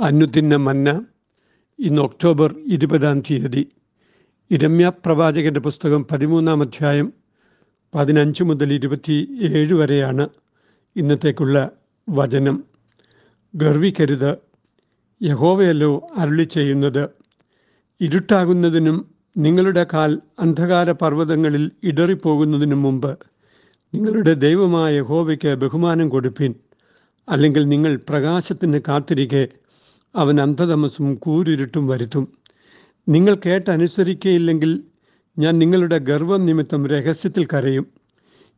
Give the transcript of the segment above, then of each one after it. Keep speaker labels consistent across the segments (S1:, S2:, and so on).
S1: അനുദിന മന്ന ഇന്ന് ഒക്ടോബർ ഇരുപതാം തീയതി. ഇരമ്യ പ്രവാചകന്റെ പുസ്തകം പതിമൂന്നാം അധ്യായം പതിനഞ്ച് മുതൽ ഇരുപത്തി ഏഴ് വരെയാണ് ഇന്നത്തേക്കുള്ള വചനം. ഗർവിക്കരുത്. യഹോവയല്ലോ അരുളി ചെയ്യുന്നത്. ഇരുട്ടാകുന്നതിനും നിങ്ങളുടെ കാൽ അന്ധകാര പർവതങ്ങളിൽ ഇടറിപ്പോകുന്നതിനും മുമ്പ് നിങ്ങളുടെ ദൈവമായ യഹോവയ്ക്ക് ബഹുമാനം കൊടുപ്പിൻ. അല്ലെങ്കിൽ നിങ്ങൾ പ്രകാശത്തിന് കാത്തിരിക്കെ അവൻ അന്ധതമസും കൂരിരുട്ടും വരുത്തും. നിങ്ങൾ കേട്ടനുസരിക്കയില്ലെങ്കിൽ ഞാൻ നിങ്ങളുടെ ഗർവം നിമിത്തം രഹസ്യത്തിൽ കരയും.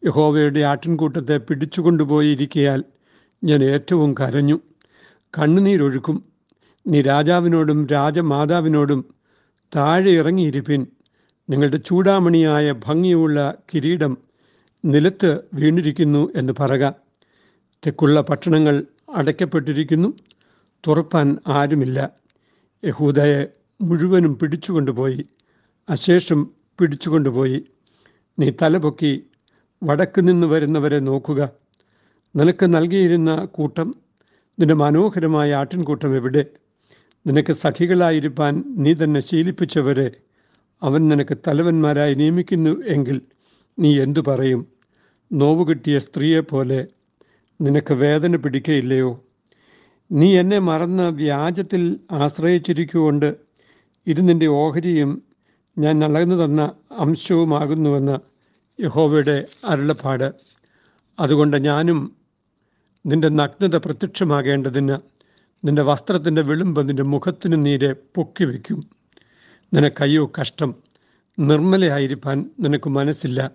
S1: യഹോവയുടെ ആട്ടിൻകൂട്ടത്തെ പിടിച്ചുകൊണ്ടുപോയിരിക്കയാൽ ഞാൻ ഏറ്റവും കരഞ്ഞു. കണ്ണുനീരൊഴുക്കും നീ രാജാവിനോടും രാജമാതാവിനോടും താഴെ ഇറങ്ങിയിരിപ്പിൻ. നിങ്ങളുടെ ചൂടാമണിയായ ഭംഗിയുള്ള കിരീടം നിലത്ത് വീണിരിക്കുന്നു എന്ന് പറക. തെക്കുള്ള പട്ടണങ്ങൾ അടയ്ക്കപ്പെട്ടിരിക്കുന്നു. തുറപ്പാൻ ആരുമില്ല. യഹൂദയെ മുഴുവനും പിടിച്ചുകൊണ്ടുപോയി അശേഷം പിടിച്ചുകൊണ്ടുപോയി. നീ തലപൊക്കി വടക്ക് നിന്ന് വരുന്നവരെ നോക്കുക. നിനക്ക് നൽകിയിരുന്ന കൂട്ടം നിന്റെ മനോഹരമായ ആട്ടിൻകൂട്ടം എവിടെ? നിനക്ക് സഖികളായിരിക്കാൻ നീ തന്നെ ശീലിപ്പിച്ചവരെ അവൻ നിനക്ക് തലവന്മാരായി നിയമിക്കുന്നു എങ്കിൽ നീ എന്തു പറയും? നോവുകിട്ടിയ സ്ത്രീയെ സ്ത്രീയെപ്പോലെ നിനക്ക് വേദന പിടിക്കയില്ലയോ? നീ എന്നെ മറന്ന് വ്യാജത്തിൽ ആശ്രയിച്ചിരിക്കുകൊണ്ട് ഇത് നിന്റെ ഓഹരിയും ഞാൻ നൽകുന്നു തന്ന അംശവുമാകുന്നുവെന്ന് യഹോവയുടെ അരുളപ്പാട്. അതുകൊണ്ട് ഞാനും നിന്റെ നഗ്നത പ്രത്യക്ഷമാകേണ്ടതിന് നിന്റെ വസ്ത്രത്തിന്റെ വിളുമ്പ് നിന്റെ മുഖത്തിന് നീരെ പൊക്കി വയ്ക്കും. നിനക്കയ്യോ കഷ്ടം. നിർമ്മലയായിരിക്കാൻ നിനക്ക് മനസ്സില്ല.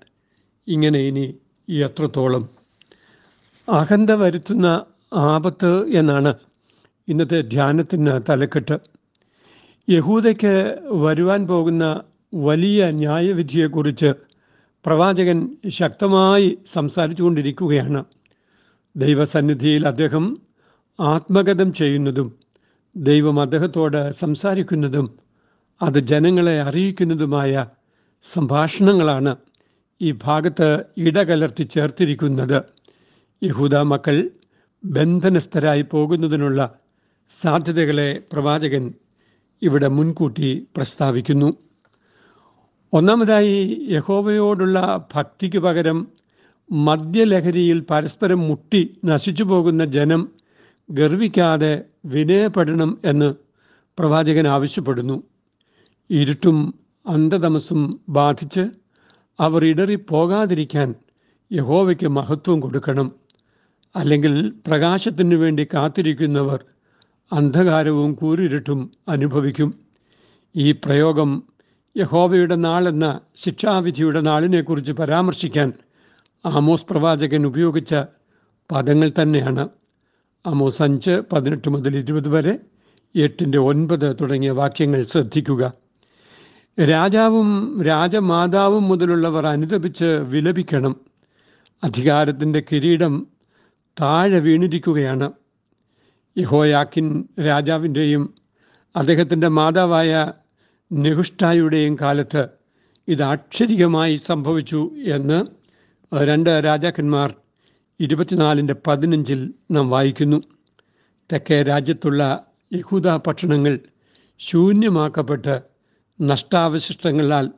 S1: ഇങ്ങനെ ഇനി എത്രത്തോളം? അഹന്ത വരുത്തുന്ന ആപത്ത് എന്നാണ് ഇന്നത്തെ ധ്യാനത്തിന് തലക്കെട്ട്. യഹൂദയ്ക്ക് വരുവാൻ പോകുന്ന വലിയ ന്യായവിധിയെക്കുറിച്ച് പ്രവാചകൻ ശക്തമായി സംസാരിച്ചു കൊണ്ടിരിക്കുകയാണ് ദൈവസന്നിധിയിൽ അദ്ദേഹം ആത്മഗതം ചെയ്യുന്നതും ദൈവം അദ്ദേഹത്തോട് സംസാരിക്കുന്നതും അത് ജനങ്ങളെ അറിയിക്കുന്നതുമായ സംഭാഷണങ്ങളാണ് ഈ ഭാഗത്ത് ഇടകലർത്തി ചേർത്തിരിക്കുന്നത്. യഹൂദ മക്കൾ ബന്ധനസ്ഥരായി പോകുന്നതിനുള്ള സാധ്യതകളെ പ്രവാചകൻ ഇവിടെ മുൻകൂട്ടി പ്രസ്താവിക്കുന്നു. ഒന്നാമതായി യഹോവയോടുള്ള ഭക്തിക്ക് പകരം മദ്യലഹരിയിൽ പരസ്പരം മുട്ടി നശിച്ചു പോകുന്ന ജനം ഗർവിക്കാതെ വിനയപ്പെടണം എന്ന് പ്രവാചകൻ ആവശ്യപ്പെടുന്നു. ഇരുട്ടും അന്ധതമസും ബാധിച്ച് അവർ ഇടറിപ്പോകാതിരിക്കാൻ യഹോവയ്ക്ക് മഹത്വം കൊടുക്കണം. അല്ലെങ്കിൽ പ്രകാശത്തിനു വേണ്ടി കാത്തിരിക്കുന്നവർ അന്ധകാരവും കൂരിരുട്ടും അനുഭവിക്കും. ഈ പ്രയോഗം യഹോവയുടെ നാളെന്ന ശിക്ഷാവിധിയുടെ നാളിനെക്കുറിച്ച് പരാമർശിക്കാൻ ആമോസ് പ്രവാചകൻ ഉപയോഗിച്ച പദങ്ങൾ തന്നെയാണ്. ആമോസ് അഞ്ച് പതിനെട്ട് മുതൽ ഇരുപത് വരെ എട്ടിന്റെ ഒൻപത് തുടങ്ങിയ വാക്യങ്ങൾ ശ്രദ്ധിക്കുക. രാജാവും രാജമാതാവും മുതലുള്ളവർ അനുദപിച്ച് വിലപിക്കണം. അധികാരത്തിന്റെ കിരീടം താഴെ വീണിരിക്കുകയാണ്. യഹോയാക്കിൻ രാജാവിന്റെയും അദ്ദേഹത്തിന്റെ മാതാവായ നെഹുഷ്ടായുടെയും കാലത്ത് ഇത് അക്ഷരികമായി സംഭവിച്ചു എന്ന് രണ്ട് രാജാക്കന്മാർ ഇരുപത്തിനാലിന്റെ പതിനഞ്ചിൽ നാം വായിക്കുന്നു. തെക്കേ രാജ്യത്തുള്ള യഹൂദ പട്ടണങ്ങൾ ശൂന്യമാക്കപ്പെട്ട് നഷ്ടാവശിഷ്ടങ്ങളാൽ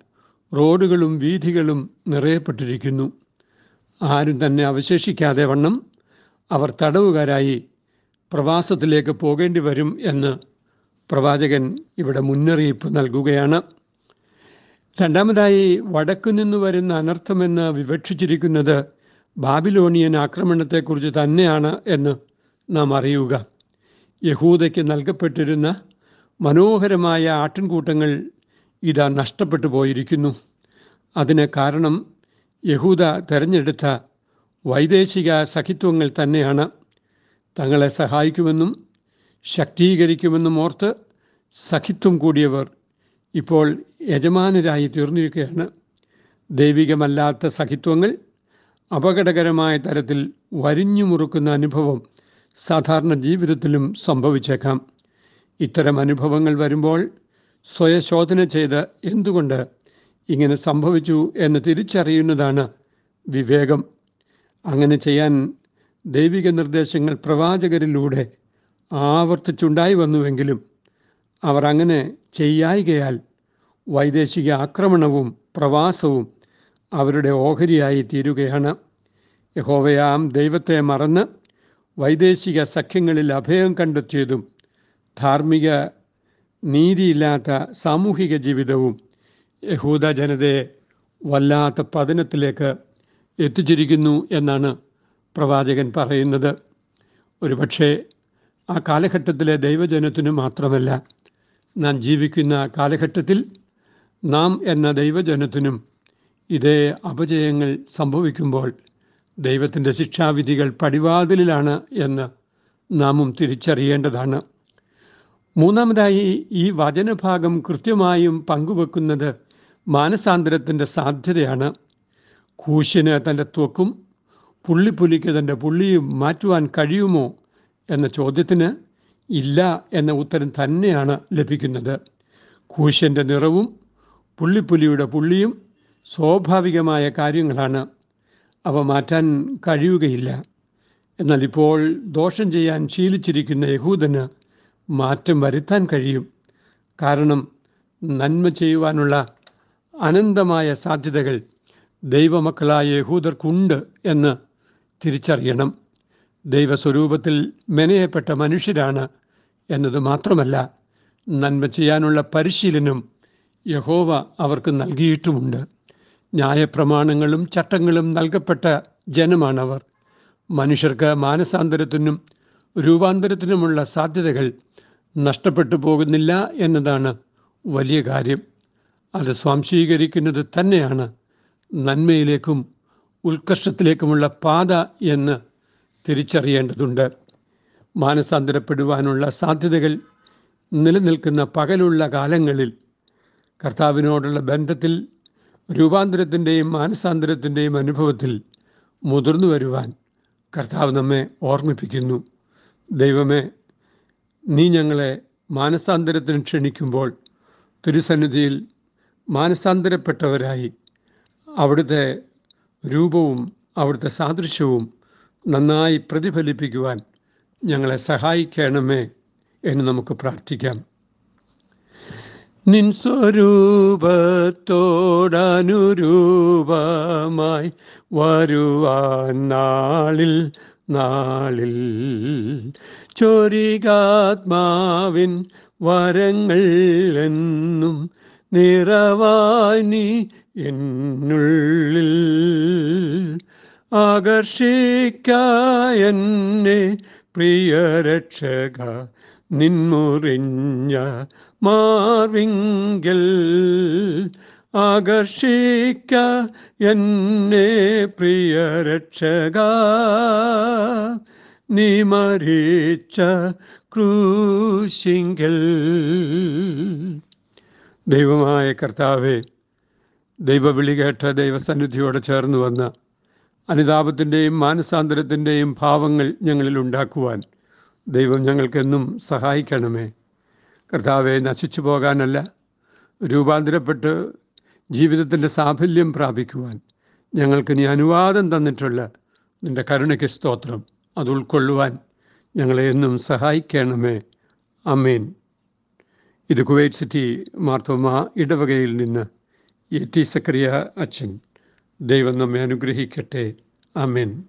S1: റോഡുകളും വീഥികളും നിറയപ്പെട്ടിരിക്കുന്നു. ആരും തന്നെ അവശേഷിക്കാതെ വണ്ണം അവർ തടവുകാരായി പ്രവാസത്തിലേക്ക് പോകേണ്ടി വരും എന്ന് പ്രവാചകൻ ഇവിടെ മുന്നറിയിപ്പ് നൽകുകയാണ്. രണ്ടാമതായി വടക്കു നിന്ന് വരുന്ന അനർത്ഥമെന്ന് വിവക്ഷിച്ചിരിക്കുന്നത് ബാബിലോണിയൻ ആക്രമണത്തെക്കുറിച്ച് തന്നെയാണ് എന്ന് നാം അറിയുക. യഹൂദയ്ക്ക് നൽകപ്പെട്ടിരുന്ന മനോഹരമായ ആട്ടിൻകൂട്ടങ്ങൾ ഇതാ നഷ്ടപ്പെട്ടു പോയിരിക്കുന്നു. അതിന് കാരണം യഹൂദ തിരഞ്ഞെടുത്ത വൈദേശിക സഖിത്വങ്ങൾ തന്നെയാണ് തങ്ങളെ സഹായിക്കുമെന്നും ശക്തീകരിക്കുമെന്നും ഓർത്ത് സഖിത്വം കൂടിയവർ ഇപ്പോൾ യജമാനരായി തീർന്നിരിക്കുകയാണ്. ദൈവികമല്ലാത്ത സഖിത്വങ്ങൾ അപകടകരമായ തരത്തിൽ വരിഞ്ഞു മുറുക്കുന്ന അനുഭവം സാധാരണ ജീവിതത്തിലും സംഭവിച്ചേക്കാം. ഇത്തരം അനുഭവങ്ങൾ വരുമ്പോൾ സ്വയശോധന ചെയ്ത് എന്തുകൊണ്ട് ഇങ്ങനെ സംഭവിച്ചു എന്ന് തിരിച്ചറിയുന്നതാണ് വിവേകം. അങ്ങനെ ചെയ്യാൻ ദൈവിക നിർദ്ദേശങ്ങൾ പ്രവാചകരിലൂടെ ആവർത്തിച്ചുണ്ടായി വന്നുവെങ്കിലും അവർ അങ്ങനെ ചെയ്യായികയാൽ വൈദേശിക ആക്രമണവും പ്രവാസവും അവരുടെ ഓഹരിയായി തീരുകയാണ്. യഹോവയാം ദൈവത്തെ മറന്ന് വൈദേശിക സഖ്യങ്ങളിൽ അഭയം കണ്ടെത്തിയതും ധാർമ്മിക നീതിയില്ലാത്ത സാമൂഹിക ജീവിതവും യഹൂദ ജനതയെ വല്ലാത്ത പതനത്തിലേക്ക് എത്തിച്ചിരിക്കുന്നു എന്നാണ് പ്രവാചകൻ പറയുന്നത്. ഒരുപക്ഷെ ആ കാലഘട്ടത്തിലെ ദൈവജനത്തിനു മാത്രമല്ല നാം ജീവിക്കുന്ന കാലഘട്ടത്തിൽ നാം എന്ന ദൈവജനത്തിനും ഇതേ അപജയങ്ങൾ സംഭവിക്കുമ്പോൾ ദൈവത്തിന്റെ ശിക്ഷാവിധികൾ പടിവാതിലിലാണ് എന്ന് നാമും തിരിച്ചറിയേണ്ടതാണ്. മൂന്നാമതായി ഈ വചനഭാഗം കൃത്യമായും പങ്കുവെക്കുന്നത് മാനസാന്തരത്തിന്റെ സാധ്യതയാണ്. കൂശിന് തന്റെ ത്വക്കും പുള്ളിപ്പുലിക്ക് തന്റെ പുള്ളിയും മാറ്റുവാൻ കഴിയുമോ എന്ന ചോദ്യത്തിന് ഇല്ല എന്ന ഉത്തരം തന്നെയാണ് ലഭിക്കുന്നത്. കൂശന്റെ നിറവും പുള്ളിപ്പുലിയുടെ പുള്ളിയും സ്വാഭാവികമായ കാര്യങ്ങളാണ്. അവ മാറ്റാൻ കഴിയുകയില്ല. എന്നാൽ ഇപ്പോൾ ദോഷം ചെയ്യാൻ ശീലിച്ചിരിക്കുന്ന യഹൂദന് മാറ്റം വരുത്താൻ കഴിയും. കാരണം നന്മ ചെയ്യുവാനുള്ള അനന്തമായ സാധ്യതകൾ ദൈവമക്കളായ യഹൂദർക്കുണ്ട് എന്ന് തിരിച്ചറിയണം. ദൈവസ്വരൂപത്തിൽ മെനയപ്പെട്ട മനുഷ്യരാണ് എന്നത് മാത്രമല്ല നന്മ ചെയ്യാനുള്ള പരിശീലനം യഹോവ അവർക്ക് നൽകിയിട്ടുമുണ്ട്. ന്യായപ്രമാണങ്ങളും ചട്ടങ്ങളും നൽകപ്പെട്ട ജനമാണവർ. മനുഷ്യർക്ക് മാനസാന്തരത്തിനും രൂപാന്തരത്തിനുമുള്ള സാധ്യതകൾ നഷ്ടപ്പെട്ടു പോകുന്നില്ല എന്നതാണ് വലിയ കാര്യം. അത് സ്വാംശീകരിക്കുന്നത് തന്നെയാണ്. നന്മയിലേക്കും ഉത്കർഷത്തിലേക്കുമുള്ള പാത എന്ന് തിരിച്ചറിയേണ്ടതുണ്ട്. മാനസാന്തരപ്പെടുവാനുള്ള സാധ്യതകൾ നിലനിൽക്കുന്ന പകലുള്ള കാലങ്ങളിൽ കർത്താവിനോടുള്ള ബന്ധത്തിൽ രൂപാന്തരത്തിന്റെയും മാനസാന്തരത്തിന്റെയും അനുഭവത്തിൽ മുതിർന്നു വരുവാൻ കർത്താവ് നമ്മെ ഓർമ്മിപ്പിക്കുന്നു. ദൈവമേ നീ ഞങ്ങളെ മാനസാന്തരത്തിന് ക്ഷണിക്കുമ്പോൾ തിരുസന്നിധിയിൽ മാനസാന്തരപ്പെട്ടവരായി അവിടുത്തെ രൂപവും അവിടുത്തെ സാദൃശ്യവും നന്നായി പ്രതിഫലിപ്പിക്കുവാൻ ഞങ്ങളെ സഹായിക്കണമേ എന്ന് നമുക്ക് പ്രാർത്ഥിക്കാം. നിൻ സ്വരൂപത്തോടനുരൂപമായി വരുവാൻ നാളിൽ നാളിൽ ചൊരികാത്മാവിൻ വരങ്ങൾ എന്നും നിറവാനി എന്നുള്ളിൽ ആകർഷിക്ക എന്നെ പ്രിയരക്ഷക നിൻമുറിഞ്ഞ മാർവിങ്കൽ ആകർഷിക്ക എന്നെ പ്രിയരക്ഷക നീ മരിച്ച ക്രൂശിങ്കൽ. ദൈവമായ കർത്താവെ ദൈവവിളി കേട്ട ദൈവസന്നിധിയോടെ ചേർന്ന് വന്ന അനുതാപത്തിന്റെയും മാനസാന്തരത്തിന്റെയും ഭാവങ്ങൾ ഞങ്ങളിൽ ഉണ്ടാക്കുവാൻ ദൈവം ഞങ്ങൾക്കെന്നും സഹായിക്കണമേ. കർത്താവെ നശിച്ചു പോകാനല്ല രൂപാന്തരപ്പെട്ട് ജീവിതത്തിന്റെ സാഫല്യം പ്രാപിക്കുവാൻ ഞങ്ങൾക്ക് നീ അനുവാദം തന്നിട്ടുള്ള നിന്റെ കരുണയ്ക്ക് സ്തോത്രം. അത് ഉൾക്കൊള്ളുവാൻ ഞങ്ങളെ എന്നും സഹായിക്കണമേ. അമ്മേൻ ഇത് കുവൈറ്റ് സിറ്റി മാർത്തോമ ഇടവകയിൽ നിന്ന് എ ടി സക്രിയ അച്ഛൻ. ദൈവം നമ്മെ അനുഗ്രഹിക്കട്ടെ. അമേൻ